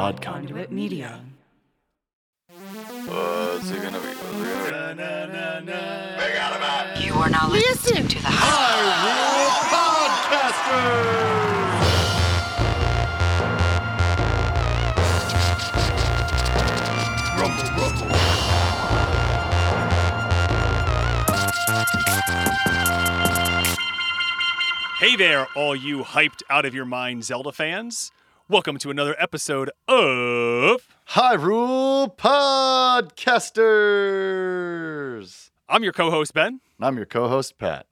Odd Conduit Media. What's it gonna be? What's it gonna be? You are now listening to the Hey there, all you hyped out of your mind Zelda fans. Welcome to another episode of. Hyrule Podcasters! I'm your co host, Ben. I'm your co host, Pat.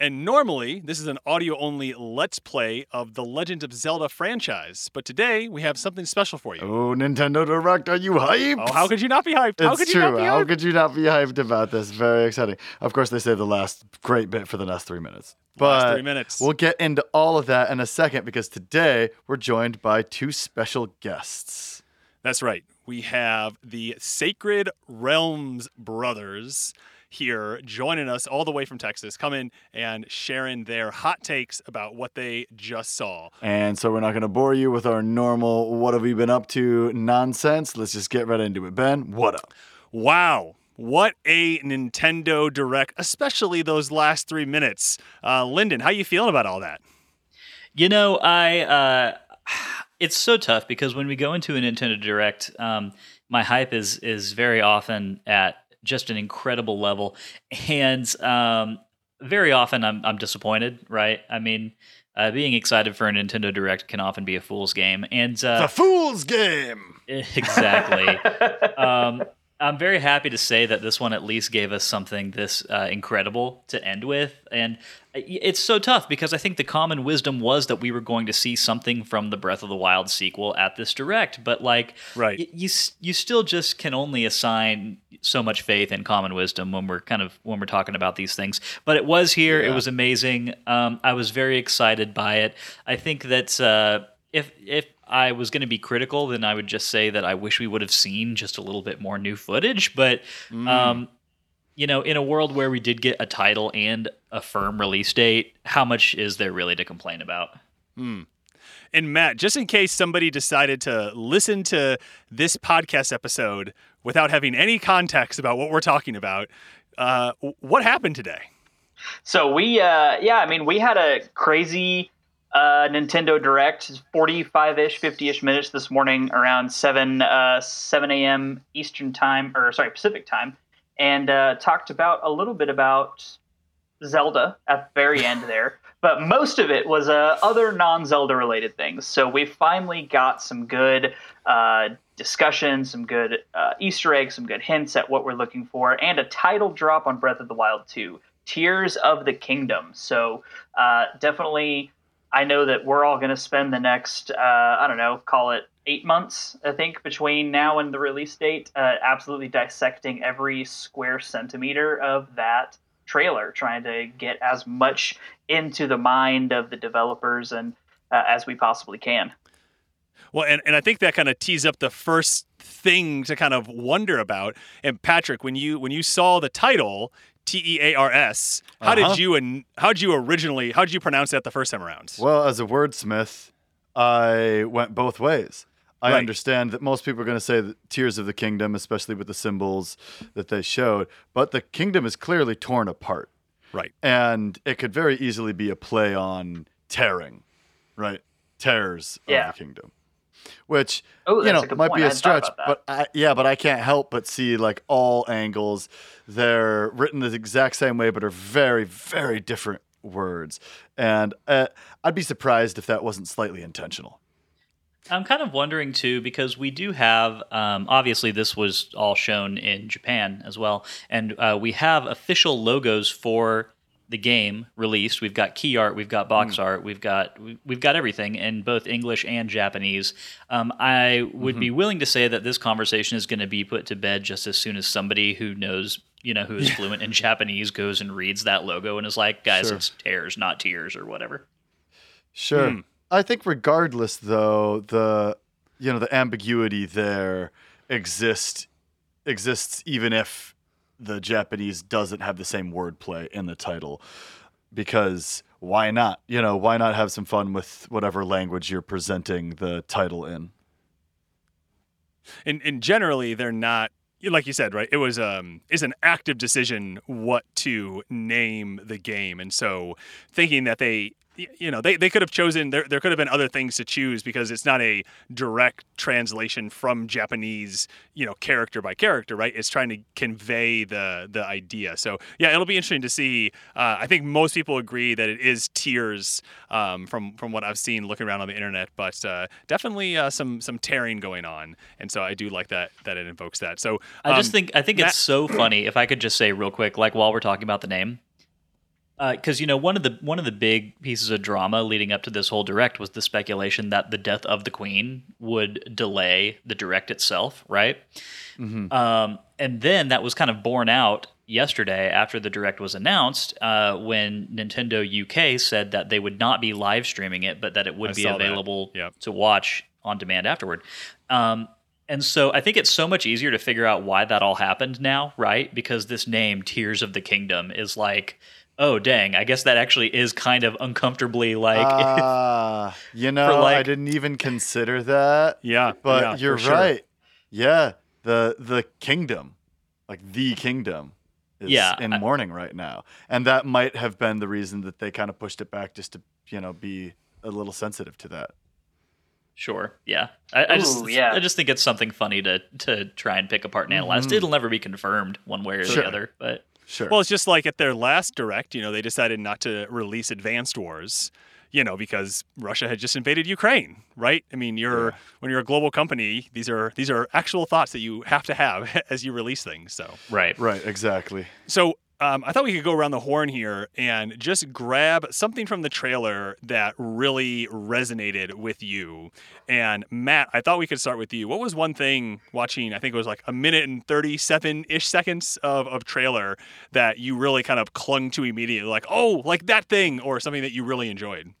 And normally, this is an audio only Let's Play of the Legend of Zelda franchise. But today, we have something special for you. Oh, Nintendo Direct, are you hyped? Oh, how could you not be hyped? How it's could you true. not be How hyped? could you not be hyped about this? Very exciting. Of course, they say the last great bit for the last three minutes. But Last three minutes. we'll get into all of that in a second because today we're joined by two special guests. That's right. We have the Sacred Realms brothers here joining us all the way from Texas, coming and sharing their hot takes about what they just saw. And so we're not going to bore you with our normal what have we been up to nonsense. Let's just get right into it. Ben, what up? Wow. What a Nintendo Direct, especially those last three minutes. Uh, Lyndon, how you feeling about all that? You know, I uh, it's so tough because when we go into a Nintendo Direct, um, my hype is is very often at just an incredible level, and um, very often I'm I'm disappointed. Right? I mean, uh, being excited for a Nintendo Direct can often be a fool's game, and uh, The Fool's Game! exactly. um, I'm very happy to say that this one at least gave us something this uh, incredible to end with, and it's so tough because I think the common wisdom was that we were going to see something from the Breath of the Wild sequel at this direct, but like, Right. y- you s- you still just can only assign so much faith in common wisdom when we're kind of when we're talking about these things. But it was here; it was amazing. Um, I was very excited by it. I think that uh, if if I was going to be critical, then I would just say that I wish we would have seen just a little bit more new footage. But um, you know, in a world where we did get a title and a firm release date, how much is there really to complain about? And Matt, just in case somebody decided to listen to this podcast episode without having any context about what we're talking about, uh, what happened today? So we, uh, yeah, I mean, we had a crazy uh, Nintendo Direct, 45-ish, 50-ish minutes this morning around 7, uh, 7 a.m. Eastern time, or sorry, Pacific time, and uh, talked about a little bit about Zelda at the very end there. But most of it was uh, other non-Zelda related things. So we finally got some good uh, discussion, some good uh, Easter eggs, some good hints at what we're looking for, and a title drop on Breath of the Wild 2, Tears of the Kingdom. So uh, definitely, I know that we're all going to spend the next, uh, I don't know, call it eight months, I think, between now and the release date, uh, absolutely dissecting every square centimeter of that trailer, trying to get as much into the mind of the developers and uh, as we possibly can. Well, and, and I think that kind of tees up the first thing to kind of wonder about. And Patrick, when you when you saw the title T E A R S, how Uh-huh. did you and how did you originally how did you pronounce that the first time around? Well, as a wordsmith, I went both ways. I Right. understand that most people are going to say that Tears of the Kingdom, especially with the symbols that they showed, but the kingdom is clearly torn apart. Right. And it could very easily be a play on tearing, right? Tears Yeah. of the kingdom. Which, Oh, you know, might point. be a stretch, but I, yeah, but I can't help but see like all angles. They're written the exact same way, but are very, very different words. And uh, I'd be surprised if that wasn't slightly intentional. I'm kind of wondering too because we do have um, obviously this was all shown in Japan as well, and uh, we have official logos for the game released. We've got key art, we've got box art, we've got we- we've got everything in both English and Japanese. Um, I would be willing to say that this conversation is going to be put to bed just as soon as somebody who knows. You know, who is fluent in Japanese goes and reads that logo and is like, guys, Sure. it's tears, not tears, or whatever. Sure. Hmm. I think regardless though, the you know, the ambiguity there exists exists even if the Japanese doesn't have the same wordplay in the title. Because why not? You know, why not have some fun with whatever language you're presenting the title in? and and generally they're not like you said, right? It was um is an active decision what to name the game, and so thinking that they you know they, they could have chosen there there could have been other things to choose because it's not a direct translation from Japanese you know character by character right? It's trying to convey the the idea. So yeah it'll be interesting to see. Uh, I think most people agree that it is tears um, from from what I've seen looking around on the internet but uh, definitely uh, some some tearing going on. And so I do like that that it invokes that. So I just um, think I think Matt- it's so funny. If I could just say real quick, like while we're talking about the name, because you know one of the one of the big pieces of drama leading up to this whole direct was the speculation that the death of the queen would delay the direct itself, right? Um, and then that was kind of borne out yesterday after the direct was announced uh, when Nintendo UK said that they would not be live streaming it, but that it would I be available Yep. to watch on demand afterward. Um, and so I think it's so much easier to figure out why that all happened now, right? Because this name, Tears of the Kingdom, is like, oh, dang, I guess that actually is kind of uncomfortably like. Ah, you know, I didn't even consider that. yeah But yeah, you're sure. right. Yeah, the the kingdom, like the kingdom, is Yeah, in I- mourning right now, and that might have been the reason that they kind of pushed it back, just to you know be a little sensitive to that. Sure. Yeah. I, I just yeah. I just think it's something funny to to try and pick apart and analyze. Mhm. It'll never be confirmed one way or Sure. the other, but Sure. Well, it's just like at their last direct, you know, they decided not to release Advanced Wars, you know, because Russia had just invaded Ukraine, right? I mean, you're Yeah. when you're a global company, these are these are actual thoughts that you have to have as you release things. So, right. right. Exactly. so um, I thought we could go around the horn here and just grab something from the trailer that really resonated with you. And Matt, I thought we could start with you. What was one thing watching? I think it was like a minute and thirty-seven ish seconds of, of trailer that you really kind of clung to immediately, like oh, like that thing, or something that you really enjoyed.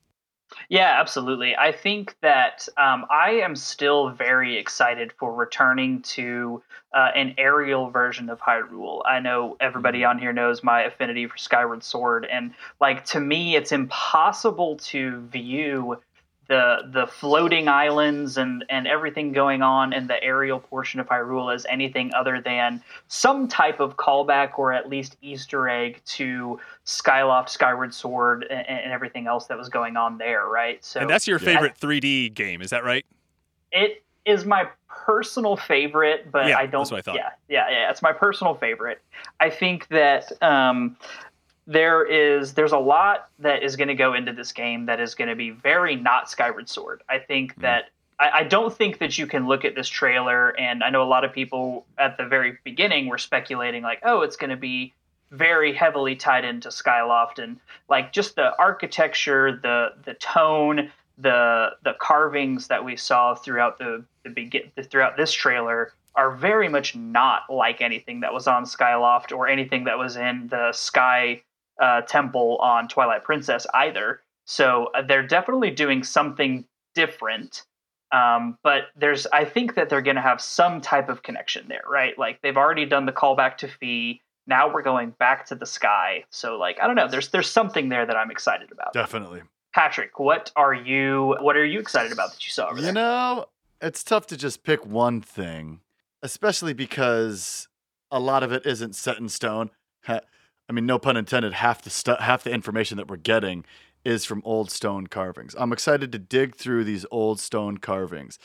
Yeah, absolutely. I think that um, I am still very excited for returning to uh, an aerial version of Hyrule. I know everybody on here knows my affinity for Skyward Sword, and like to me, it's impossible to view the the floating islands and and everything going on in the aerial portion of Hyrule as anything other than some type of callback or at least Easter egg to Skyloft, Skyward Sword, and, and everything else that was going on there, right? So and that's your Yeah. favorite 3D game, is that right? it is my personal favorite, but Yeah, I don't. that's what I thought. Yeah, yeah, yeah. It's my personal favorite. I think that um, there is there's a lot that is going to go into this game that is going to be very not Skyward Sword. I think Mm-hmm. that. I, I don't think that you can look at this trailer, and I know a lot of people at the very beginning were speculating, like, oh, it's going to be very heavily tied into Skyloft and like just the architecture, the the tone, the the carvings that we saw throughout the the begin throughout this trailer are very much not like anything that was on Skyloft or anything that was in the Sky uh, Temple on Twilight Princess either. So uh, they're definitely doing something different. Um, but there's, I think that they're going to have some type of connection there, right? Like they've already done the callback to Fi. Now we're going back to the sky. So like, I don't know. There's there's something there that I'm excited about. Definitely. Patrick, what are you what are you excited about that you saw over You there? know, it's tough to just pick one thing, especially because a lot of it isn't set in stone. I mean, no pun intended. Half the stu- half the information that we're getting is from old stone carvings. I'm excited to dig through these old stone carvings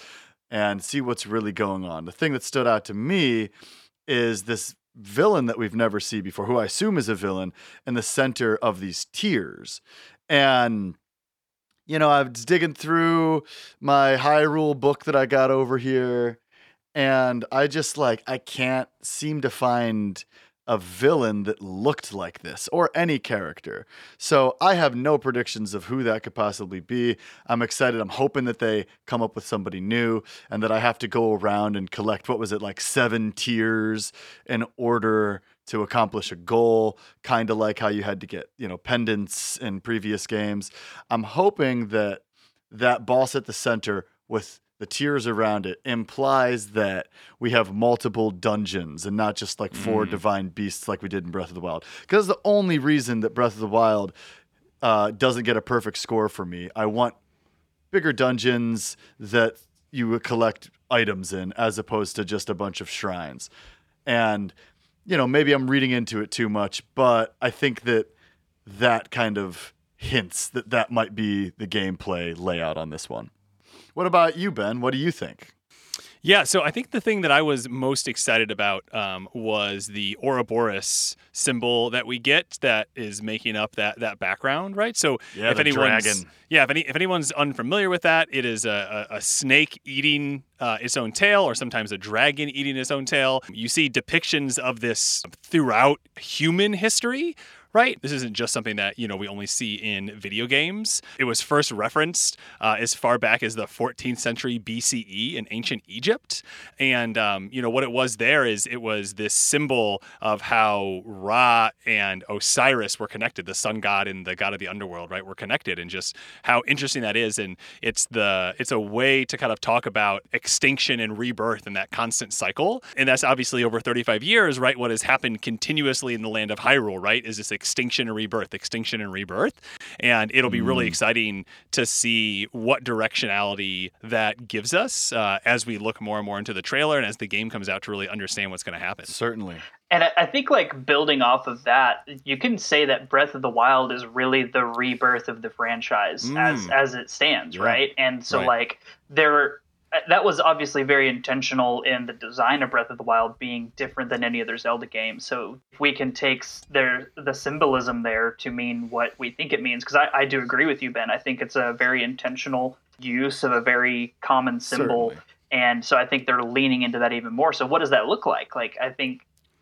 and see what's really going on. The thing that stood out to me is this villain that we've never seen before, who I assume is a villain, in the center of these tears. And you know, I was digging through my Hyrule book that I got over here, and I just like I can't seem to find a villain that looked like this or any character. So I have no predictions of who that could possibly be. I'm excited. I'm hoping that they come up with somebody new and that I have to go around and collect what was it like seven tears in order to accomplish a goal, kind of like how you had to get, you know, pendants in previous games. I'm hoping that that boss at the center with the tears around it implies that we have multiple dungeons and not just like four Mm. divine beasts like we did in Breath of the Wild. Because the only reason that Breath of the Wild uh, doesn't get a perfect score for me. I want bigger dungeons that you would collect items in as opposed to just a bunch of shrines. And you know, maybe I'm reading into it too much, but I think that that kind of hints that that might be the gameplay layout on this one. What about you, Ben? What do you think? Yeah, so I think the thing that I was most excited about um, was the Ouroboros symbol that we get that is making up that that background, right? So Yeah, if the anyone's dragon. yeah, if any if anyone's unfamiliar with that, it is a, a, a snake eating uh, its own tail, or sometimes a dragon eating its own tail. You see depictions of this throughout human history. Right. This isn't just something that you know we only see in video games. It was first referenced uh, as far back as the 14th century BCE in ancient Egypt, and um, you know what it was there is it was this symbol of how Ra and Osiris were connected, the sun god and the god of the underworld, right? Were connected, and just how interesting that is. And it's the it's a way to kind of talk about extinction and rebirth and that constant cycle. And that's obviously over 35 years, right? What has happened continuously in the land of Hyrule, right? Is this extinction and rebirth, extinction and rebirth. And it'll be really exciting to see what directionality that gives us uh, as we look more and more into the trailer and as the game comes out to really understand what's going to happen. Certainly. And I- I think like building off of that, you can say that Breath of the Wild is really the rebirth of the franchise as Mm. as it stands, Yeah. right? And so Right. like there that was obviously very intentional in the design of Breath of the Wild being different than any other Zelda game. So if we can take their the symbolism there to mean what we think it means, because I, I do agree with you, Ben. I think it's a very intentional use of a very common symbol. Certainly. And so I think they're leaning into that even more. So what does that look like? Like I think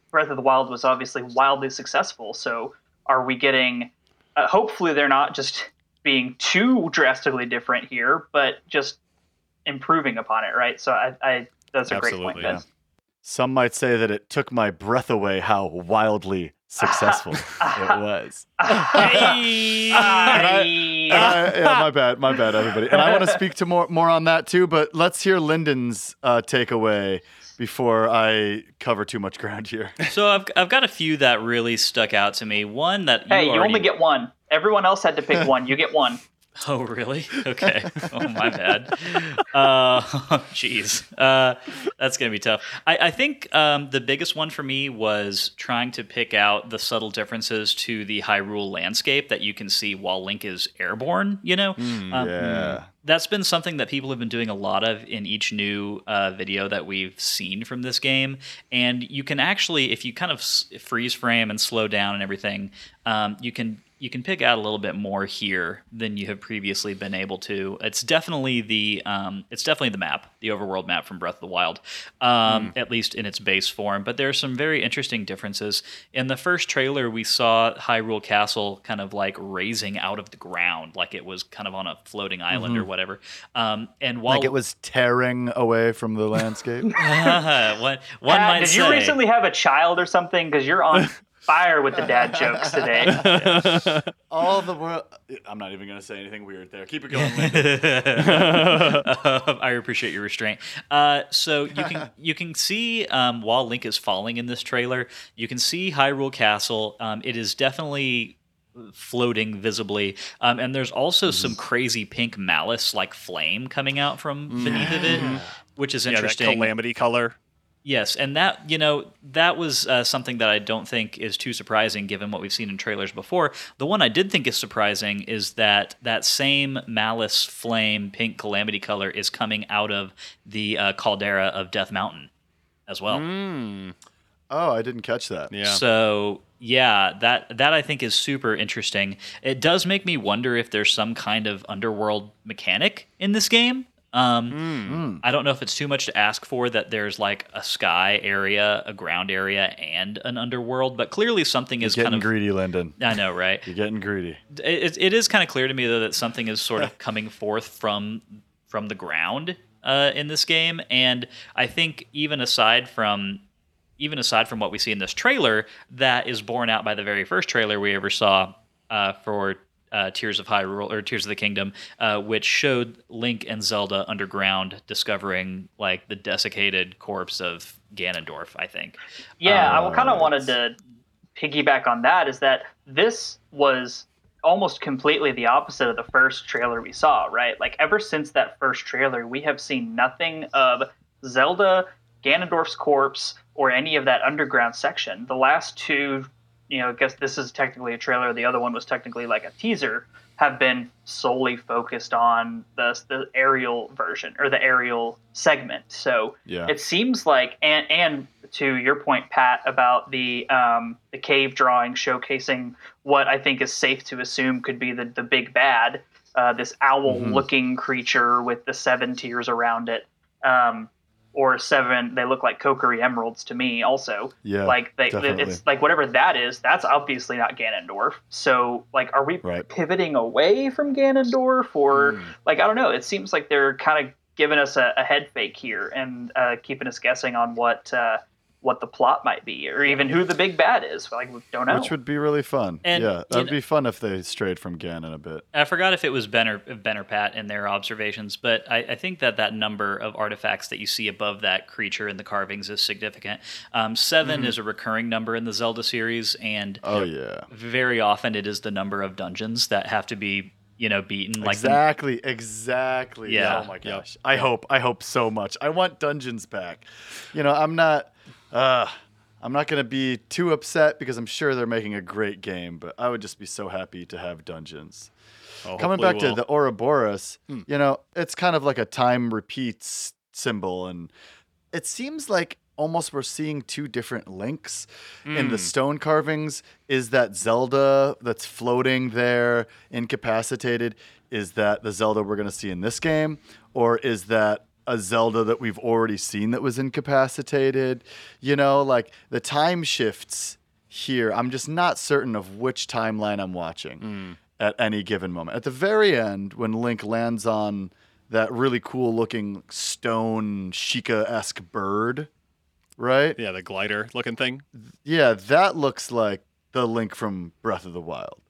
Breath of the Wild was obviously wildly successful. So are we getting? Uh, hopefully, they're not just being too drastically different here, but just improving upon it, right? So I, I that's a great point. Yeah. Some might say that it took my breath away how wildly successful it was. Hey! And I- yeah, my bad, my bad, everybody. And I want to speak to more more on that too, but let's hear Lyndon's uh, takeaway before I cover too much ground here. So I've I've got a few that really stuck out to me. One that hey, you you already... only get one. Everyone else had to pick one. You get one. Oh, really? Okay. Oh, my bad. Uh, Jeez. Uh, that's going to be tough. I, I think um, the biggest one for me was trying to pick out the subtle differences to the Hyrule landscape that you can see while Link is airborne, you know? Um, yeah. that's been something that people have been doing a lot of in each new uh, video that we've seen from this game. And you can actually, if you kind of s- freeze frame and slow down and everything, um, you can you can pick out a little bit more here than you have previously been able to. It's definitely the um, it's definitely the map, the overworld map from Breath of the Wild, um, at least in its base form. But there are some very interesting differences. In the first trailer, we saw Hyrule Castle kind of like raising out of the ground, like it was kind of on a floating island or whatever. Um, and while Like it was tearing away from the landscape. one, one Pat, might did say, you recently have a child or something? Because you're on fire with the dad jokes today. All the world. I'm not even going to say anything weird there. Keep it going, Lyndon. Um, I appreciate your restraint. Uh, so you can you can see um, while Link is falling in this trailer, you can see Hyrule Castle. Um, it is definitely floating visibly, um, and there's also some crazy pink malice like flame coming out from beneath of it, which is Yeah, that interesting. calamity color. Yes, and that you know that was uh, something that I don't think is too surprising given what we've seen in trailers before. The one I did think is surprising is that that same malice flame pink calamity color is coming out of the uh, caldera of Death Mountain as well. Mm, Oh, I didn't catch that. yeah. So yeah, that that I think is super interesting. It does make me wonder if there's some kind of underworld mechanic in this game. Um, Mm. I don't know if it's too much to ask for that there's like a sky area, a ground area, and an underworld, but clearly something You're is kind of. greedy, Lyndon. I know, right? You're getting greedy. It, it is kind of clear to me though that something is sort of coming forth from from the ground uh, in this game, and I think even aside from even aside from what we see in this trailer, that is borne out by the very first trailer we ever saw uh, for uh, Tears of Hyrule or Tears of the Kingdom, uh, which showed Link and Zelda underground discovering like the desiccated corpse of Ganondorf. I think. Yeah, Uh, I kind of wanted to piggyback on that. Is that this was almost completely the opposite of the first trailer we saw, right? Like ever since that first trailer, we have seen nothing of Zelda, Ganondorf's corpse, or any of that underground section. The last two, you know, I guess this is technically a trailer. The other one was technically like a teaser. Have been solely focused on the the aerial version or the aerial segment. So Yeah. it seems like, and and to your point, Pat, about the um, the cave drawing showcasing what I think is safe to assume could be the the big bad, uh, this owl looking creature with the seven tears around it. Um, or seven, they look like Kokiri emeralds to me. Also, Yeah, like they, definitely. it's like whatever that is. That's obviously not Ganondorf. So, like, are we Right. pivoting away from Ganondorf, or Hmm. like I don't know? It seems like they're kind of giving us a, a head fake here and uh, keeping us guessing on what uh, what the plot might be, or even who the big bad is. Like, don't know. Which would be really fun. And, yeah, that'd know- be fun if they strayed from Ganon a bit. I forgot if it was Ben or, ben or Pat in their observations, but I, I think that that number of artifacts that you see above that creature in the carvings is significant. Um, 7 is a recurring number in the Zelda series, and Oh yeah. very often it is the number of dungeons that have to be you know beaten. Like the, exactly, exactly. Yeah. Oh my gosh. I hope. I hope so much. I want dungeons back. You know, I'm not. Uh, I'm not gonna be too upset because I'm sure they're making a great game, but I would just be so happy to have dungeons. Oh, Coming back we'll- to the Ouroboros, you know, it's kind of like a time repeats symbol, and it seems like almost we're seeing two different links in the stone carvings. Is that Zelda that's floating there, incapacitated? Is that the Zelda we're going to see in this game, or is that a Zelda that we've already seen that was incapacitated? You know, like the time shifts here. I'm just not certain of which timeline I'm watching mm. at any given moment. At the very end, when Link lands on that really cool looking stone Sheikah esque bird, right? yeah, the glider looking thing. Yeah, that looks like the Link from Breath of the Wild.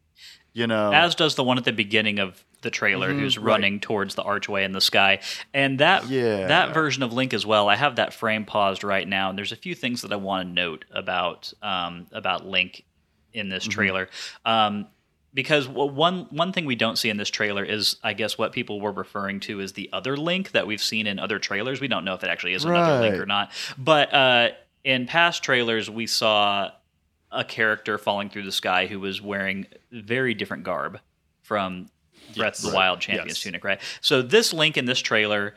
You know, as does the one at the beginning of the trailer who's running towards the archway in the sky. And that Yeah. that version of link as well i have that frame paused right now and there's a few things that i want to note about um, about link in this trailer. Um, because one one thing we don't see in this trailer is I guess what people were referring to as the other link that we've seen in other trailers. We don't know if it actually is another link or not. But uh, in past trailers, we saw a character falling through the sky who was wearing very different garb from Breath of the Yes. Wild Champion's Yes. tunic, right? So this link in this trailer.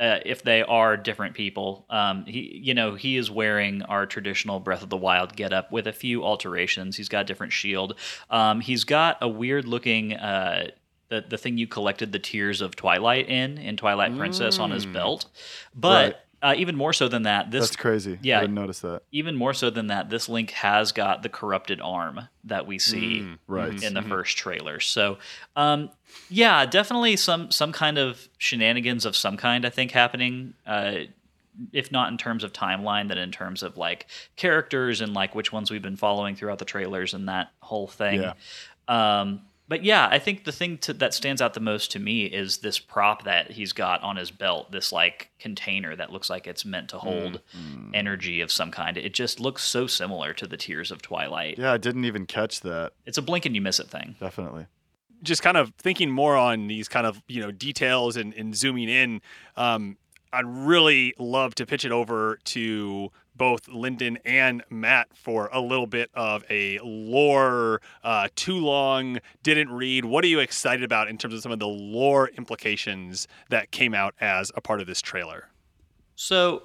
Uh, if they are different people, um, he, you know, he is wearing our traditional Breath of the Wild getup with a few alterations. He's got a different shield. Um, he's got a weird looking, uh, the the thing you collected the tears of Twilight in in Twilight Princess on his belt. But uh, even more so than that, this that's crazy. yeah. I didn't notice that. even more so than that, this Link has got the corrupted arm that we see Right. in the first trailer. So, um, yeah, definitely some some kind of shenanigans of some kind. I think happening. Uh, if not in terms of timeline, then in terms of like characters and like which ones we've been following throughout the trailers and that whole thing. Yeah. Um, but yeah, I think the thing to, that stands out the most to me is this prop that he's got on his belt, this like container that looks like it's meant to hold energy of some kind. It just looks so similar to the Tears of Twilight. Yeah, I didn't even catch that. It's a blink and you miss it thing. Definitely. just kind of thinking more on these kind of you know details and, and zooming in um, i'd really love to pitch it over to both lyndon and matt for a little bit of a lore uh, too long didn't read. What are you excited about in terms of some of the lore implications that came out as a part of this trailer? So,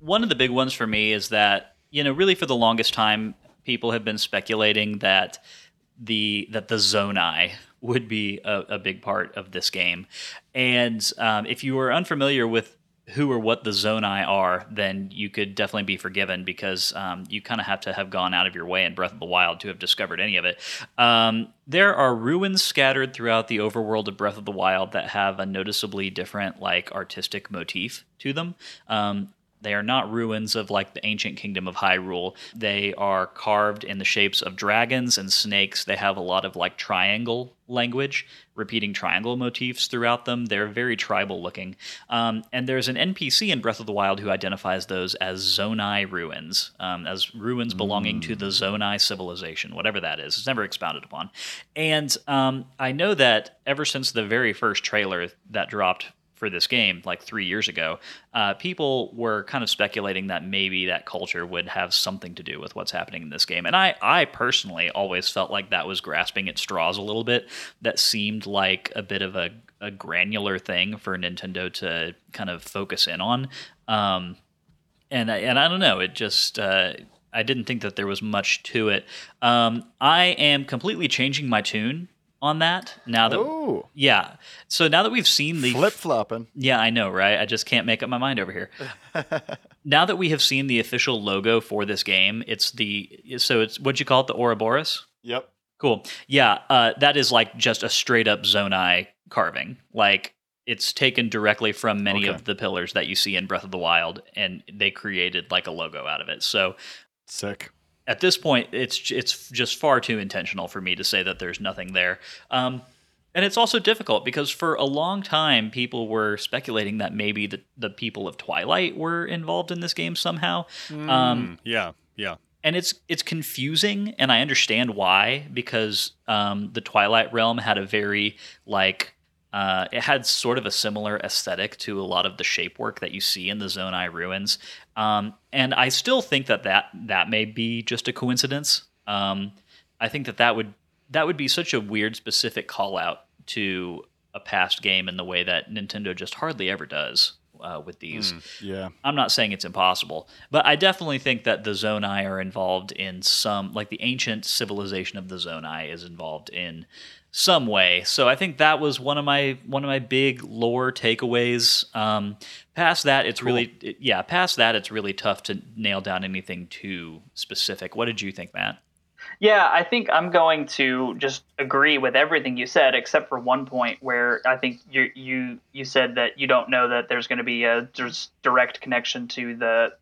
one of the big ones for me is that you know, really for the longest time, people have been speculating that the that the Zonai would be a, a big part of this game, and um, if you are unfamiliar with who or what the Zonai are, then you could definitely be forgiven because um, you kind of have to have gone out of your way in Breath of the Wild to have discovered any of it. Um, there are ruins scattered throughout the overworld of Breath of the Wild that have a noticeably different, like, artistic motif to them. Um, they are not ruins of like the ancient kingdom of Hyrule. They are carved in the shapes of dragons and snakes. They have a lot of like triangle language, repeating triangle motifs throughout them. They're very tribal looking. Um, and there's an NPC in Breath of the Wild who identifies those as Zonai ruins, um, as ruins belonging to the Zonai civilization, whatever that is. It's never expounded upon. And um, I know that ever since the very first trailer that dropped for this game like three years ago, uh, people were kind of speculating that maybe that culture would have something to do with what's happening in this game. And I, I personally always felt like that was grasping at straws a little bit. That seemed like a bit of a, a granular thing for Nintendo to kind of focus in on. Um, and I- and I don't know, it just uh, I didn't think that there was much to it. Um, I am completely changing my tune on that now that Oh, yeah. So now that we've seen the flip flopping. yeah, I know, right? I just can't make up my mind over here. now that we have seen the official logo for this game, it's the so it's what you call it, the Ouroboros. Yep. Cool. Yeah, uh, that is like just a straight up Zonai carving. Like it's taken directly from many Okay. of the pillars that you see in Breath of the Wild, and they created like a logo out of it. So Sick. At this point, it's it's just far too intentional for me to say that there's nothing there. Um, and it's also difficult because for a long time, people were speculating that maybe the, the people of Twilight were involved in this game somehow. Um, Mm, yeah, yeah. and it's it's confusing, and I understand why because um, the Twilight Realm had a very like uh, it had sort of a similar aesthetic to a lot of the shape work that you see in the Zonai ruins, um, and I still think that that that may be just a coincidence. Um, I think that that would that would be such a weird specific call out to a past game in the way that Nintendo just hardly ever does uh, with these. Yeah. I'm not saying it's impossible, but I definitely think that the Zonai are involved in some, like the ancient civilization of the Zonai is involved in some way. So I think that was one of my one of my big lore takeaways. Um, past that, it's really it- yeah. Past that, it's really tough to nail down anything too specific. What did you think, Matt? Yeah, I think I'm going to just agree with everything you said, except for one point where I think you you you said that you don't know that there's going to be a there's direct connection to the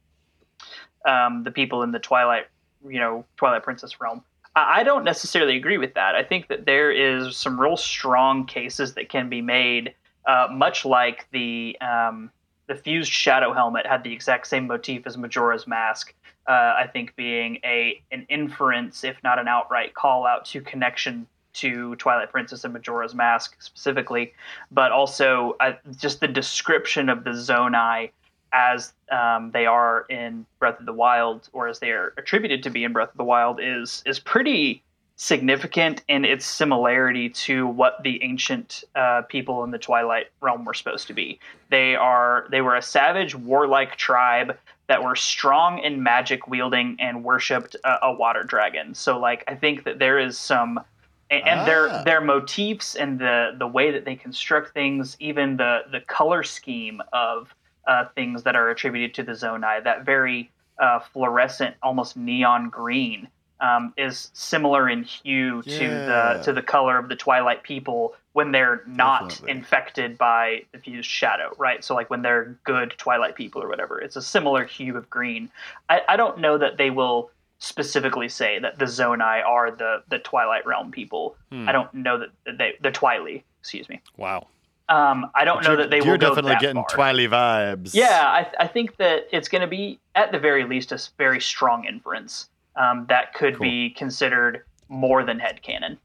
um, the people in the Twilight, you know, Twilight Princess realm. I don't necessarily agree with that. I think that there is some real strong cases that can be made, uh, much like the um, the fused shadow helmet had the exact same motif as Majora's Mask. Uh, I think being a an inference, if not an outright call out to connection to Twilight Princess and Majora's Mask specifically, but also uh, just the description of the Zonai as um, they are in Breath of the Wild, or as they are attributed to be in Breath of the Wild, is is pretty significant in its similarity to what the ancient uh, people in the Twilight realm were supposed to be. They are they were a savage, warlike tribe that were strong in magic wielding and worshipped a, a water dragon. So, like, I think that there is some. And, and Ah. their their motifs and the the way that they construct things, even the the color scheme of uh, things that are attributed to the Zonai, that very uh, fluorescent, almost neon green, um, is similar in hue to the to the color of the Twilight people when they're not Definitely. infected by the fused shadow, right? So like when they're good Twilight people or whatever, it's a similar hue of green. I, I don't know that they will specifically say that the Zonai are the the Twilight realm people. Hmm. I don't know that that they the Twily, excuse me. Wow. Um, I don't know You're- that they You're will go definitely that getting far. Twily vibes. Yeah, I, I think that it's going to be, at the very least, a very strong inference um, that could Cool. be considered more than headcanon.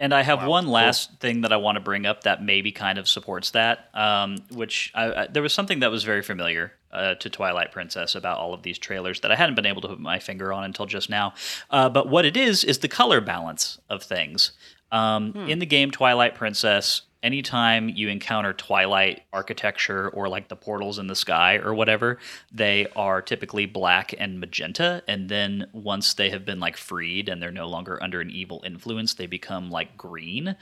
And I have Wow, one cool. last thing that I want to bring up that maybe kind of supports that. Um, which I, I, there was something that was very familiar uh, to Twilight Princess about all of these trailers that I hadn't been able to put my finger on until just now. Uh, but what it is is the color balance of things. Um, In the game Twilight Princess, anytime you encounter Twilight architecture or like the portals in the sky or whatever, they are typically black and magenta. And then once they have been like freed and they're no longer under an evil influence, they become like green.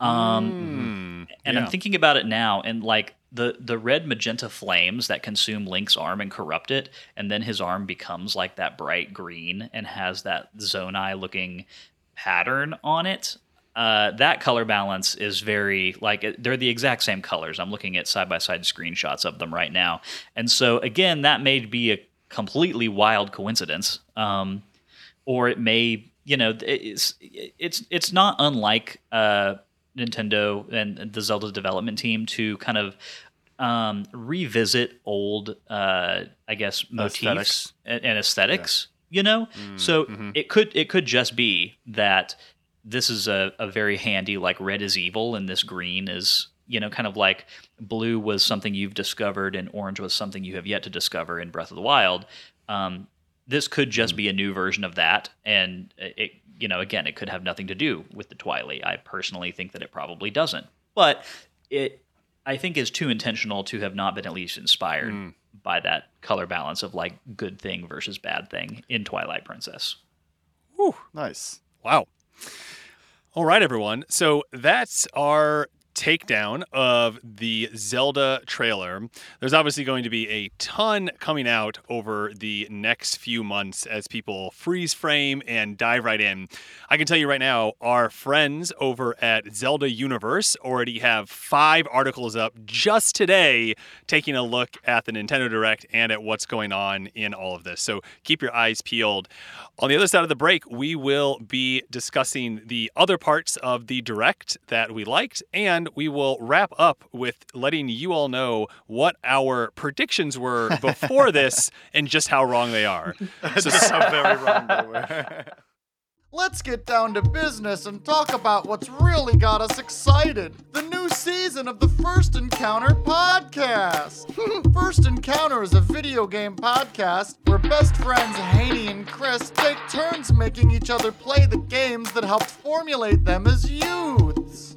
Um, Hmm. and yeah. I'm thinking about it now, and like the the red magenta flames that consume Link's arm and corrupt it, and then his arm becomes like that bright green and has that Zonai looking pattern on it. Uh, that color balance is very like they're the exact same colors. I'm looking at side by side screenshots of them right now, and so again, that may be a completely wild coincidence, um, or it may you know it's it's it's not unlike uh, Nintendo and the Zelda development team to kind of um, revisit old, uh, I guess, motifs Aesthetics. and, and aesthetics. You know, so mhm. it could it could just be that this is a, a very handy like red is evil and this green is you know, kind of like blue was something you've discovered and orange was something you have yet to discover in Breath of the Wild. Um, this could just be a new version of that, and it, you know, again, it could have nothing to do with the Twilight. I personally think that it probably doesn't, but it, I think, is too intentional to have not been at least inspired by that color balance of like good thing versus bad thing in Twilight Princess. Nice. Wow. All right, everyone. So that's our takedown of the Zelda trailer. There's obviously going to be a ton coming out over the next few months as people freeze frame and dive right in. I can tell you right now, our friends over at Zelda Universe already have five articles up just today taking a look at the Nintendo Direct and at what's going on in all of this. So keep your eyes peeled. On the other side of the break, we will be discussing the other parts of the Direct that we liked, and we will wrap up with letting you all know what our predictions were before this and just how wrong they are. So, how very wrong they were. Let's get down to business and talk about what's really got us excited. The new season of the First Encounter podcast. First Encounter is a video game podcast where best friends Haney and Chris take turns making each other play the games that helped formulate them as youths.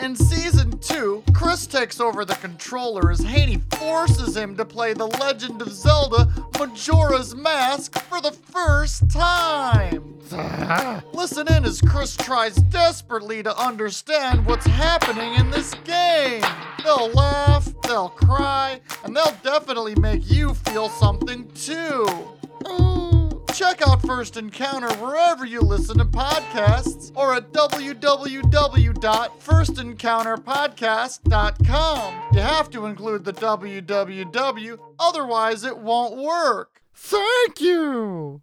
In season two, Chris takes over the controller as Haney forces him to play The Legend of Zelda Majora's Mask for the first time. Listen in as Chris tries desperately to understand what's happening in this game. They'll laugh, they'll cry, and they'll definitely make you feel something too. Check out First Encounter wherever you listen to podcasts or at www.firstencounterpodcast.com. You have to include the www, otherwise, it won't work. Thank you.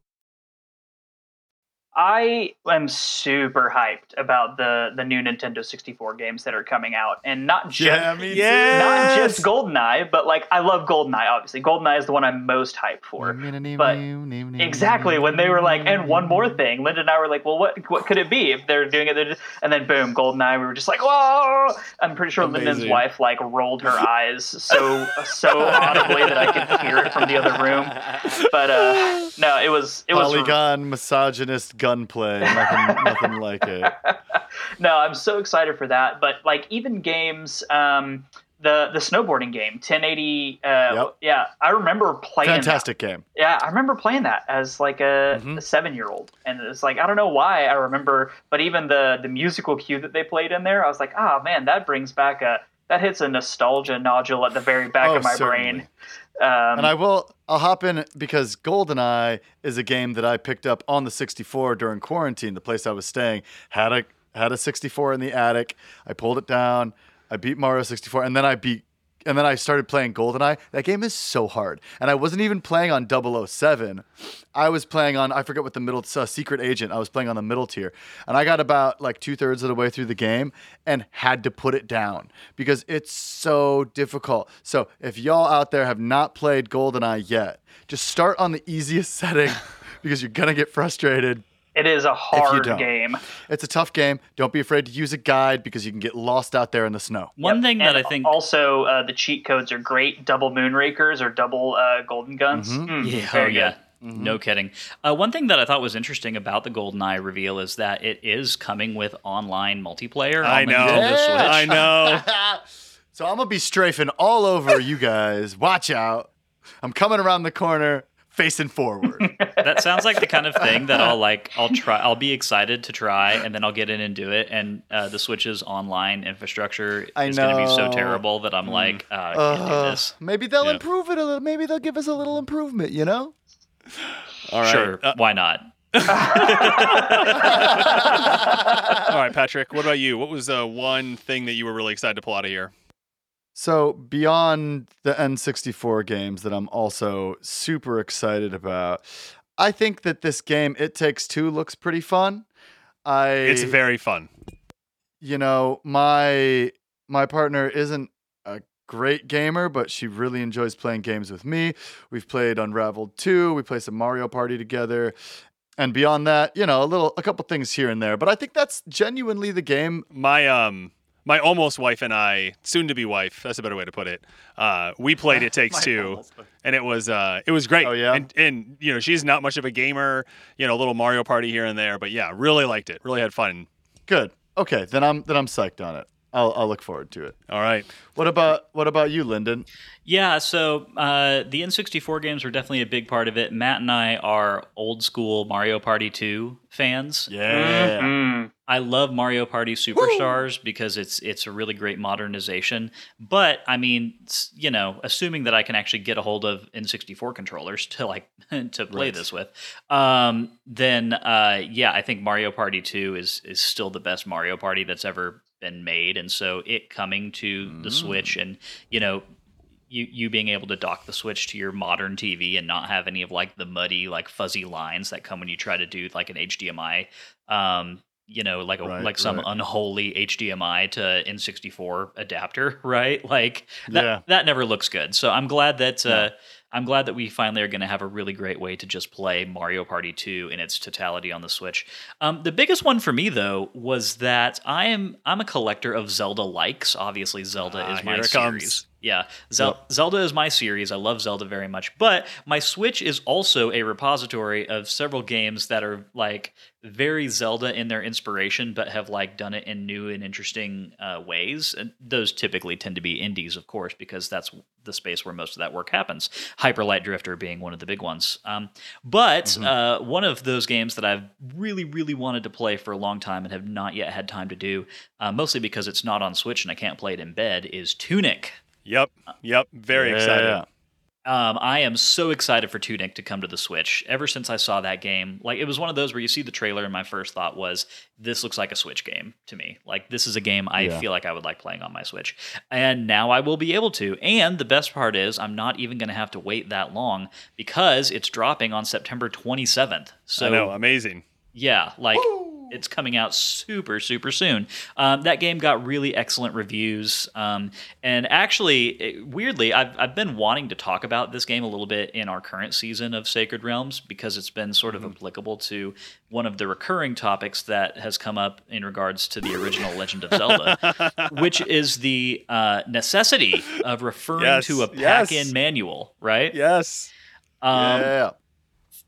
I am super hyped about the the new Nintendo 64 games that are coming out, and not just Yeah, me not just GoldenEye, but like I love GoldenEye. Obviously, GoldenEye is the one I'm most hyped for. But exactly when they were like, and one more thing, Linda and I were like, well, what what could it be if they're doing it? They're just, and then boom, GoldenEye. We were just like, whoa! I'm pretty sure Lyndon's Amazing. wife like rolled her eyes so so audibly that I could hear it from the other room. But uh, no, it was it was Polygon misogynist gunplay. Nothing, nothing like it. no, I'm so excited for that. But like even games, um, the the snowboarding game, 1080. Uh, Yep. Yeah, I remember playing. that. Fantastic game. Yeah, I remember playing that as like a, Mhm. a seven year old, and it's like I don't know why I remember, but even the the musical cue that they played in there, I was like, ah man, that brings back a that hits a nostalgia nodule at the very back Oh, of my certainly. brain. Um, And I will. I'll hop in because GoldenEye is a game that I picked up on the 64 during quarantine. The place I was staying had a had a 64 in the attic. I pulled it down. I beat Mario 64, and then I beat. And then I started playing GoldenEye. That game is so hard. And I wasn't even playing on 007. I was playing on, I forget what the middle, uh, Secret Agent. I was playing on the middle tier. And I got about like two thirds of the way through the game and had to put it down because it's so difficult. So if y'all out there have not played GoldenEye yet, just start on the easiest setting because you're going to get frustrated. It is a hard don't. game. It's a tough game. Don't be afraid to use a guide because you can get lost out there in the snow. One Yep. thing that I think also uh, the cheat codes are great. Double Moonrakers or double uh, Golden Guns. Mhm. Mm, Yeah, oh very yeah. good. No kidding. Uh, one thing that I thought was interesting about the GoldenEye reveal is that it is coming with online multiplayer. I on the know. Nintendo Switch. I know. so I'm gonna be strafing all over you guys. Watch out. I'm coming around the corner, facing forward. that sounds like the kind of thing that I'll like. I'll try. I'll be excited to try, and then I'll get in and do it. And uh, the Switch's online infrastructure I is going to be so terrible that I'm like, uh, I can't do Uh, this. maybe they'll Yeah. improve it a little. Maybe they'll give us a little improvement. You know. All right. Sure, Uh, why not? all right, Patrick. What about you? What was uh, one thing that you were really excited to pull out of here? So beyond the N64 games that I'm also super excited about, I think that this game It Takes Two looks pretty fun. I It's very fun. you know, my my partner isn't a great gamer, but she really enjoys playing games with me. We've played Unraveled 2, we play some Mario Party together. And beyond that, you know, a little a couple things here and there, but I think that's genuinely the game. My um my almost wife and I, soon to be wife, that's a better way to put it. Uh, we played It Takes Two, almost and it was uh, it was great. Oh, yeah? and, and you know she's not much of a gamer, you know, a little Mario Party here and there, but yeah, really liked it. Really had fun. Good. Okay, then I'm then I'm psyched on it. I'll I'll look forward to it. All right, What about what about you, Lyndon? Yeah, so uh, the N64 games were definitely a big part of it. Matt and I are old school Mario Party 2 fans. Yeah. Mm. I love Mario Party Superstars because it's it's a really great modernization. But I mean, you know, assuming that I can actually get a hold of N64 controllers to like to play Right. this with, um, then uh, yeah, I think Mario Party 2 is is still the best Mario Party that's ever been made. And so it coming to the Switch and you know you you being able to dock the switch to your modern TV and not have any of like the muddy like fuzzy lines that come when you try to do like an HDMI um you know like a, Right, like some right. unholy HDMI to N64 adapter right like that Yeah. that never looks good so I'm glad that uh I'm glad that we finally are going to have a really great way to just play Mario Party 2 in its totality on the Switch. Um, the biggest one for me though was that I am I'm a collector of Zelda likes. Obviously, Zelda Ah, is my series. comes. Yeah, Zel- Zelda is my series. I love Zelda very much. But my Switch is also a repository of several games that are like very Zelda in their inspiration, but have like done it in new and interesting uh, ways. And those typically tend to be indies, of course, because that's the space where most of that work happens. Hyper Light Drifter being one of the big ones. Um, but uh, one of those games that I've really, really wanted to play for a long time and have not yet had time to do, uh, mostly because it's not on Switch and I can't play it in bed, is Tunic. Yep, yep, very Yeah. excited. Um, I am so excited for Tunic to come to the Switch. Ever since I saw that game, like it was one of those where you see the trailer, and my first thought was, "This looks like a Switch game to me. Like this is a game I Yeah. feel like I would like playing on my Switch." And now I will be able to. And the best part is, I'm not even going to have to wait that long because it's dropping on September 27th. So I know, amazing. yeah, like it's coming out super, super soon. Um, that game got really excellent reviews. Um, and actually, it- weirdly, I've, I've been wanting to talk about this game a little bit in our current season of Sacred Realms because it's been sort of applicable to one of the recurring topics that has come up in regards to the original Legend of Zelda, which is the uh, necessity of referring Yes, to a yes. pack in manual, right? Yes. Um, yeah.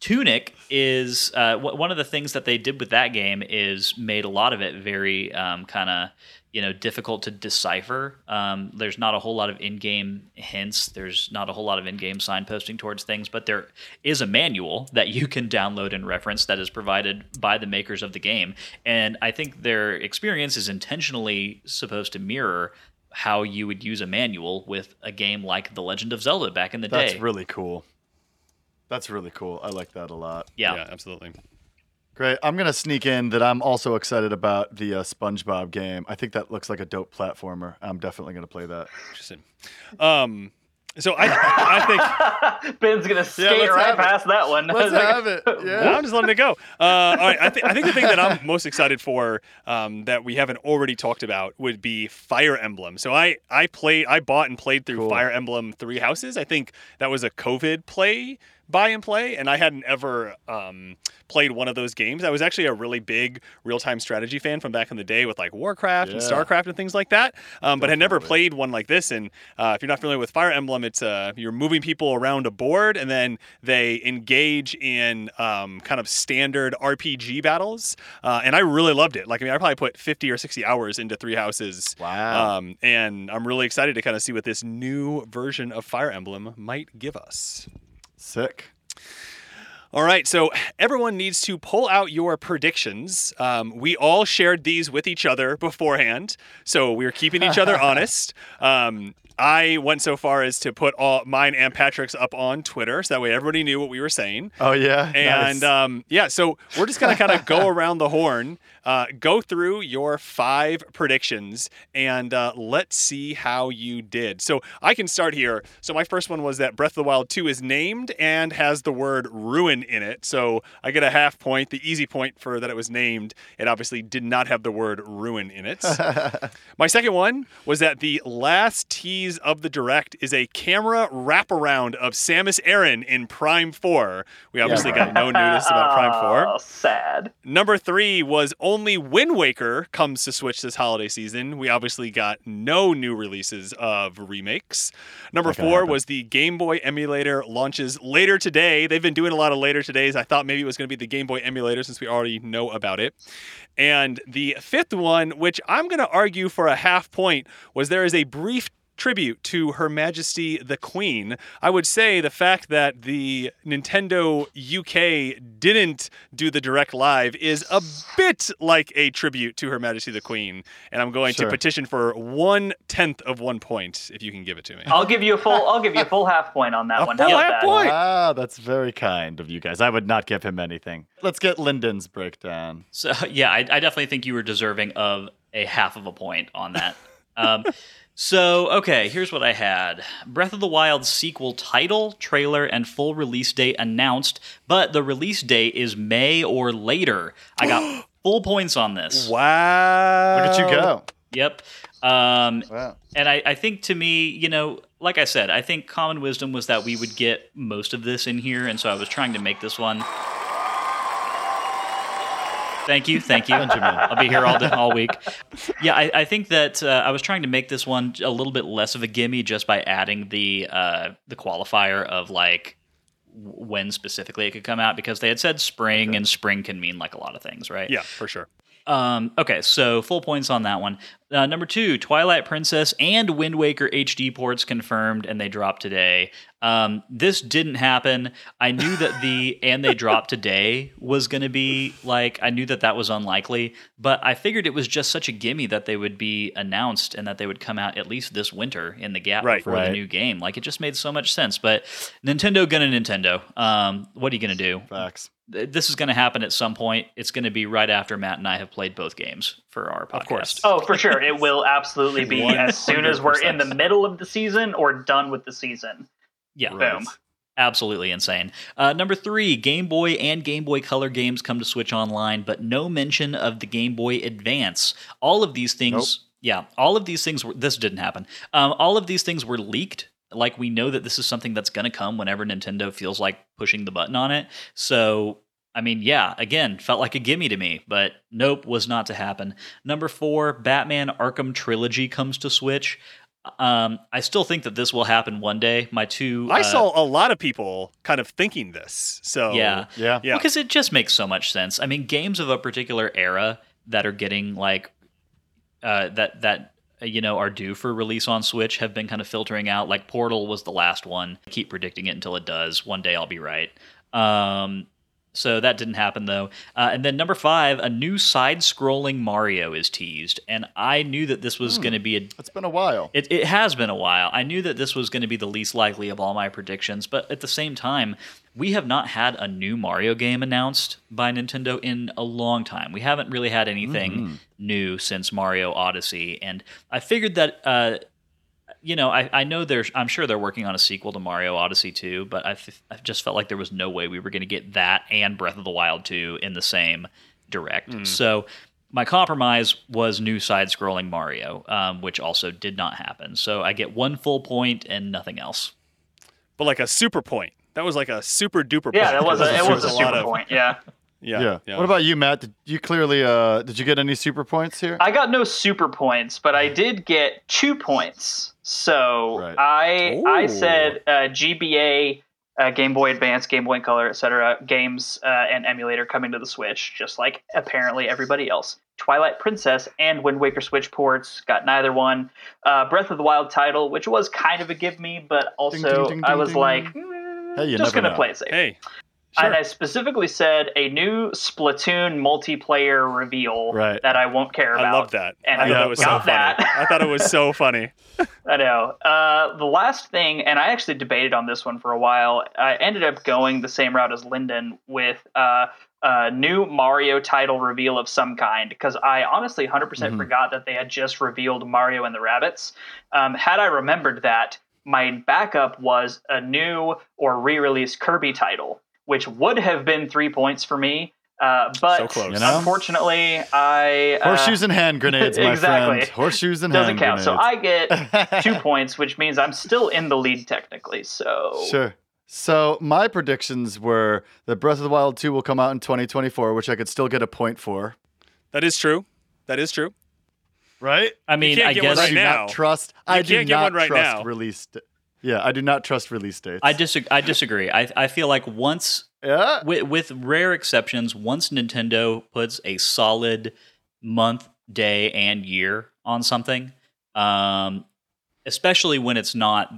Tunic is uh, w- one of the things that they did with that game is made a lot of it very um, kind of you know difficult to decipher. Um, there's not a whole lot of in-game hints. There's not a whole lot of in-game signposting towards things, but there is a manual that you can download and reference that is provided by the makers of the game. And I think their experience is intentionally supposed to mirror how you would use a manual with a game like The Legend of Zelda back in the That's day. That's really cool. That's really cool. I like that a lot. yeah. yeah, absolutely. Great. I'm gonna sneak in that I'm also excited about the uh, SpongeBob game. I think that looks like a dope platformer. I'm definitely gonna play that. Interesting. Um, so I, I think Ben's gonna skate let's right have it. past that one. Let's Like, have it. Well, Yeah. I'm just letting it go. Uh, all right, I, think I think the thing that I'm most excited for um, that we haven't already talked about would be Fire Emblem. So I I played, I bought and played through Cool. Fire Emblem Three Houses. I think that was a COVID play, buy and play, and I hadn't ever um, played one of those games. I was actually a really big real time strategy fan from back in the day with like Warcraft and StarCraft and things like that. Um, but had never played one like this. And uh, if you're not familiar with Fire Emblem, it's uh, you're moving people around a board, and then they engage in um, kind of standard RPG battles. Uh, and I really loved it. Like, I mean, I probably put 50 or 60 hours into Three Houses. Wow. Um, and I'm really excited to kind of see what this new version of Fire Emblem might give us. Sick. All right, so everyone needs to pull out your predictions. Um, we all shared these with each other beforehand, so we're keeping each other honest. Um, I went so far as to put all mine and Patrick's up on Twitter, so that way everybody knew what we were saying. Oh yeah. And Nice. um, yeah, so we're just gonna kind of go around the horn, uh, go through your five predictions, and uh, let's see how you did. So I can start here. So my first one was that Breath of the Wild 2 is named and has the word ruin in it. So I get a half point. The easy point for that it was named. It obviously did not have the word ruin in it. my second one was that the last tease of the direct is a camera wraparound of Samus Aran in Prime 4. We obviously got no news about Prime 4. Oh, sad. Number three was only Wind Waker comes to Switch this holiday season. We obviously got no new releases of remakes. Number four was the Game Boy emulator launches later today. They've been doing a lot of later todays. I thought maybe it was going to be the Game Boy emulator since we already know about it. And the fifth one, which I'm going to argue for a half point, was there is a brief tribute to Her Majesty the Queen. I would say the fact that the Nintendo UK didn't do the direct live is a bit like a tribute to Her Majesty the Queen. And I'm going Sure. to petition for one tenth of one point if you can give it to me. I'll give you a full. I'll give you a full half point on that A one. full How about half that? point? Ah, that's very kind of you guys. I would not give him anything. Let's get Lyndon's breakdown. So yeah, I, I definitely think you were deserving of a half of a point on that. Um, so okay, here's what I had: Breath of the Wild sequel title, trailer, and full release date announced, but the release date is May or later. I got full points on this. Wow. Look at you go. Yep. Um, Wow. and I, I think to me, you know, like I said, I think common wisdom was that we would get most of this in here, and so I was trying to make this one. Thank you, thank you, Benjamin. I'll be here all day, all week. Yeah, I, I think that uh, I was trying to make this one a little bit less of a gimme just by adding the uh, the qualifier of like when specifically it could come out because they had said spring, and spring can mean like a lot of things, right? Yeah, for sure. Um, okay, so full points on that one. Uh, number two, Twilight Princess and Wind Waker HD ports confirmed, and they dropped today. Um, this didn't happen. I knew that the and they dropped today was going to be like I knew that that was unlikely, but I figured it was just such a gimme that they would be announced and that they would come out at least this winter in the gap Right. before the new game. Like it just made so much sense. But Nintendo gonna Nintendo. Um, what are you gonna do? Facts. this is going to happen at some point. It's going to be right after Matt and I have played both games for our podcast. Of course. Oh, for sure. It will absolutely be as soon as we're in the middle of the season or done with the season. Yeah, Right. Boom. absolutely insane. Uh, number three, Game Boy and Game Boy Color games come to Switch Online, but no mention of the Game Boy Advance. All of these things, yeah, all of these things were. This didn't happen. Um, all of these things were leaked. Like we know that this is something that's going to come whenever Nintendo feels like pushing the button on it. So. I mean, yeah, again, felt like a gimme to me, but nope, was not to happen. Number four, Batman Arkham Trilogy comes to Switch. Um, I still think that this will happen one day. My two, I uh, saw a lot of people kind of thinking this. So Yeah. Yeah. Yeah. because it just makes so much sense. I mean, games of a particular era that are getting like uh, that that uh, you know are due for release on Switch have been kind of filtering out. Like Portal was the last one. I keep predicting it until it does. One day I'll be right. Um, so that didn't happen though. Uh, and then number five, a new side-scrolling Mario is teased, and I knew that this was going to be a It's been a while. it, it has been a while. I knew that this was going to be the least likely of all my predictions, but at the same time, we have not had a new Mario game announced by Nintendo in a long time. We haven't really had anything new since Mario Odyssey, and I figured that. Uh, you know, I, I know there's, I'm sure they're working on a sequel to Mario Odyssey 2, but I, f- I just felt like there was no way we were going to get that and Breath of the Wild 2 in the same direct. So my compromise was new side scrolling Mario, um, which also did not happen. So I get one full point and nothing else. but like a super point. That was like a super duper point. Yeah, that was a, because it there was a lot super of- point. Yeah. Yeah, What about you, Matt? Did you clearly uh did you get any super points here? I got no super points, but I did get two points. So Right. I I said uh, GBA, uh, Game Boy Advance, Game Boy Color, etc. games uh, and emulator coming to the Switch, just like apparently everybody else. Twilight Princess and Wind Waker Switch ports got neither one. Uh, Breath of the Wild title, which was kind of a give me, but also ding, I ding, was ding. like, Hey, you just never gonna know. play it safe. Hey, And. I specifically said a new Splatoon multiplayer reveal Right. that I won't care about. I love that. And I I thought that was so got funny. that. I thought it was so funny. I know. Uh, the last thing, and I actually debated on this one for a while. I ended up going the same route as Lyndon with uh, a new Mario title reveal of some kind because I honestly 100% Mhm. forgot that they had just revealed Mario and the Rabbits. Um, had I remembered that, my backup was a new or re-released Kirby title, which would have been three points for me. Uh, but So close. You know? unfortunately, I uh, Horseshoes and hand grenades, my exactly. friend. Horseshoes and doesn't hand count. So I get two points, which means I'm still in the lead technically. So Sure. So my predictions were that Breath of the Wild 2 will come out in 2024, which I could still get a point for. That is true. That is true. Right? I mean, can't I get one guess I right do now. not trust. I do can't get not one right trust now. release. da- yeah, I do not trust release dates. I disagree. I disagree. I I feel like once yeah. with, with rare exceptions, once Nintendo puts a solid month, day, and year on something, um, especially when it's not,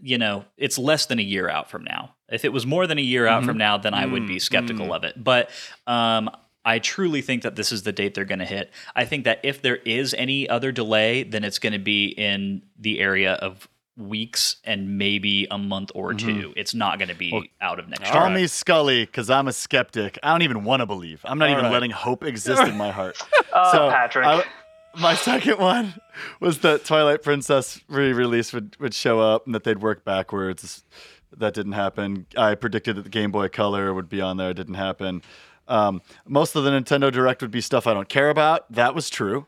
you know, it's less than a year out from now. If it was more than a year out Mhm. from now, then I would be Mm, skeptical mm. of it. But um, I truly think that this is the date they're going to hit. I think that if there is any other delay, then it's going to be in the area of weeks and maybe a month or two. It's not going to be Well, out of next All year. Call right. me Scully because I'm a skeptic. I don't even want to believe. I'm not All even right. letting hope exist in my heart. oh, so Patrick, I- my second one was that Twilight Princess re-release would, would show up and that they'd work backwards. That didn't happen. I predicted that the Game Boy Color would be on there. It didn't happen. Um, most of the Nintendo Direct would be stuff I don't care about. That was true.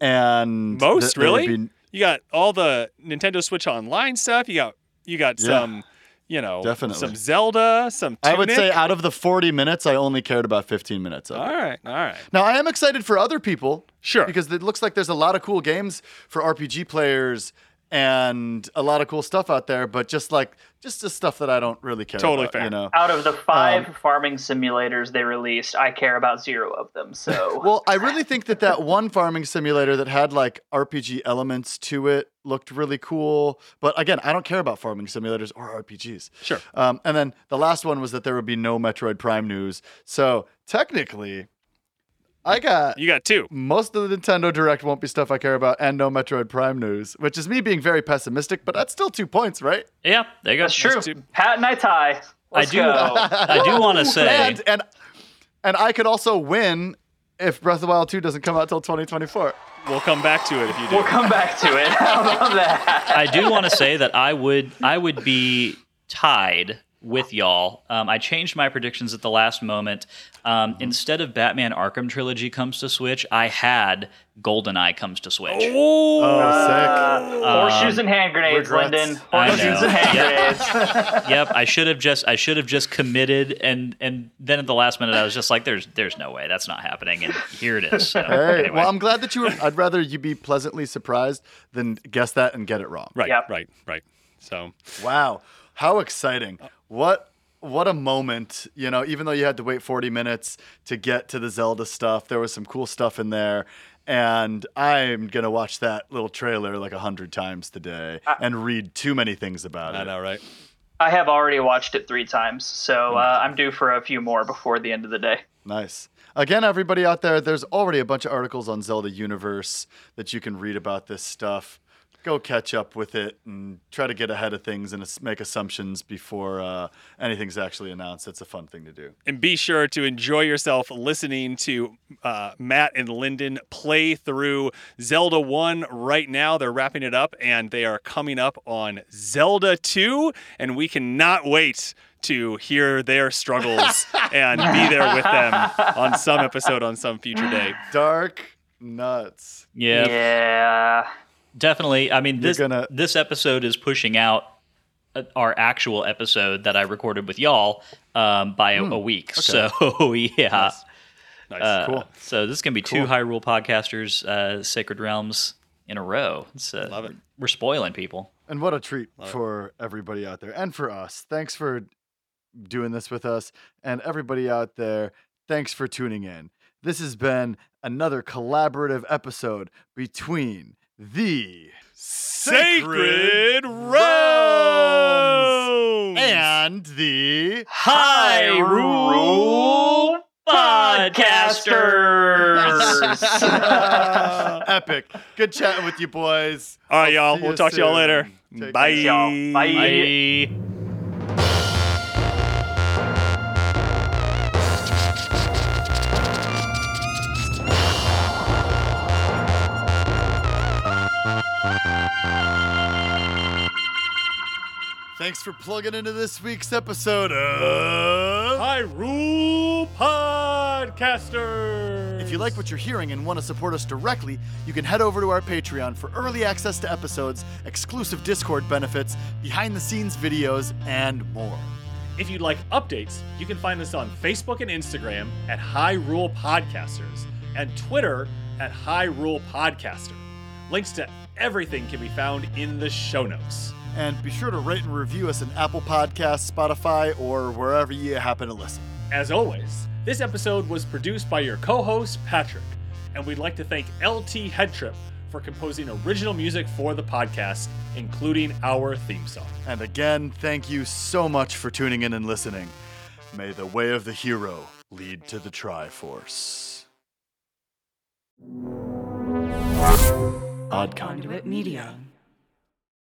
And Most th- there would really? You got all the Nintendo Switch Online stuff. You got you got Yeah. some, you know, Definitely. some Zelda, some. I would say out of the 40 minutes, I only cared about 15 minutes of it. All right, all right, Now I am excited for other people sure. because it looks like there's a lot of cool games for RPG players and a lot of cool stuff out there, but just like just the stuff that I don't really care Totally about, fair. you know. out of the five um, farming simulators they released, I care about zero of them. So Well, I really think that that one farming simulator that had like RPG elements to it looked really cool. But again, I don't care about farming simulators or RPGs. Sure. Um, and then the last one was that there would be no Metroid Prime news. So technically, I got You got two. most of the Nintendo Direct won't be stuff I care about, and no Metroid Prime news, which is me being very pessimistic. But that's still two points, right? Yeah, there you go. that's true. too- Pat and I tie. Let's do- go. I do want to say, And and and I could also win if Breath of the Wild 2 doesn't come out till 2024. We'll come back to it if you do. we'll come back to it. How about that? I do want to say that I would I would be tied with y'all. Um, I changed my predictions at the last moment. Um, instead of Batman Arkham Trilogy comes to Switch, I had GoldenEye comes to Switch. Oh, Uh, horseshoes and hand grenades, regrets. Lyndon. I Horseshoes know. and hand Yeah. grenades. yep, I should have just I should have just committed and and then at the last minute I was just like there's there's no way that's not happening and here it is. So, Hey, anyway. well, I'm glad that you were. I'd rather you be pleasantly surprised than guess that and get it wrong. right, Yep. right, right. So Wow, how exciting! What what a moment! You know, even though you had to wait 40 minutes to get to the Zelda stuff, there was some cool stuff in there. And I'm gonna watch that little trailer like a hundred times today and read too many things about I it. know, right? I have already watched it three times, so uh, I'm due for a few more before the end of the day. Nice. Again, everybody out there, there's already a bunch of articles on Zelda Universe that you can read about this stuff. Go catch up with it and try to get ahead of things and make assumptions before uh, anything's actually announced. It's a fun thing to do. And be sure to enjoy yourself listening to uh, Matt and Lyndon play through Zelda 1 right now. They're wrapping it up and they are coming up on Zelda 2. And we cannot wait to hear their struggles and be there with them on some episode on some future day. Dark nuts. yeah, Yeah. Definitely. I mean, this gonna- this episode is pushing out uh, our actual episode that I recorded with y'all um, by a, a week. So yeah, Nice. Uh, Cool. So this is gonna be two Hyrule podcasters, uh, Sacred Realms in a row. It's, uh, Love it. We're spoiling people. And what a treat Love it. for everybody out there and for us. Thanks for doing this with us. And everybody out there, thanks for tuning in. This has been another collaborative episode between the Sacred Realms and the Hyrule Podcasters. Epic. Good chatting with you boys. All right, y'all. We'll you talk to y'all later. Take Bye. care. Y'all. Bye. Bye. Thanks for plugging into this week's episode of. Hyrule Podcaster. If you like what you're hearing and want to support us directly, you can head over to our Patreon for early access to episodes, exclusive Discord benefits, behind the scenes videos, and more. If you'd like updates, you can find us on Facebook and Instagram at Hyrule Podcasters and Twitter at Hyrule Podcaster. Links to everything can be found in the show notes. And be sure to rate and review us in Apple Podcasts, Spotify, or wherever you happen to listen. As always, this episode was produced by your co host, Patrick, and we'd like to thank LT Headtrip for composing original music for the podcast, including our theme song. And again, thank you so much for tuning in and listening. May the way of the hero lead to the Triforce. Odd Conduit. Conduit Media.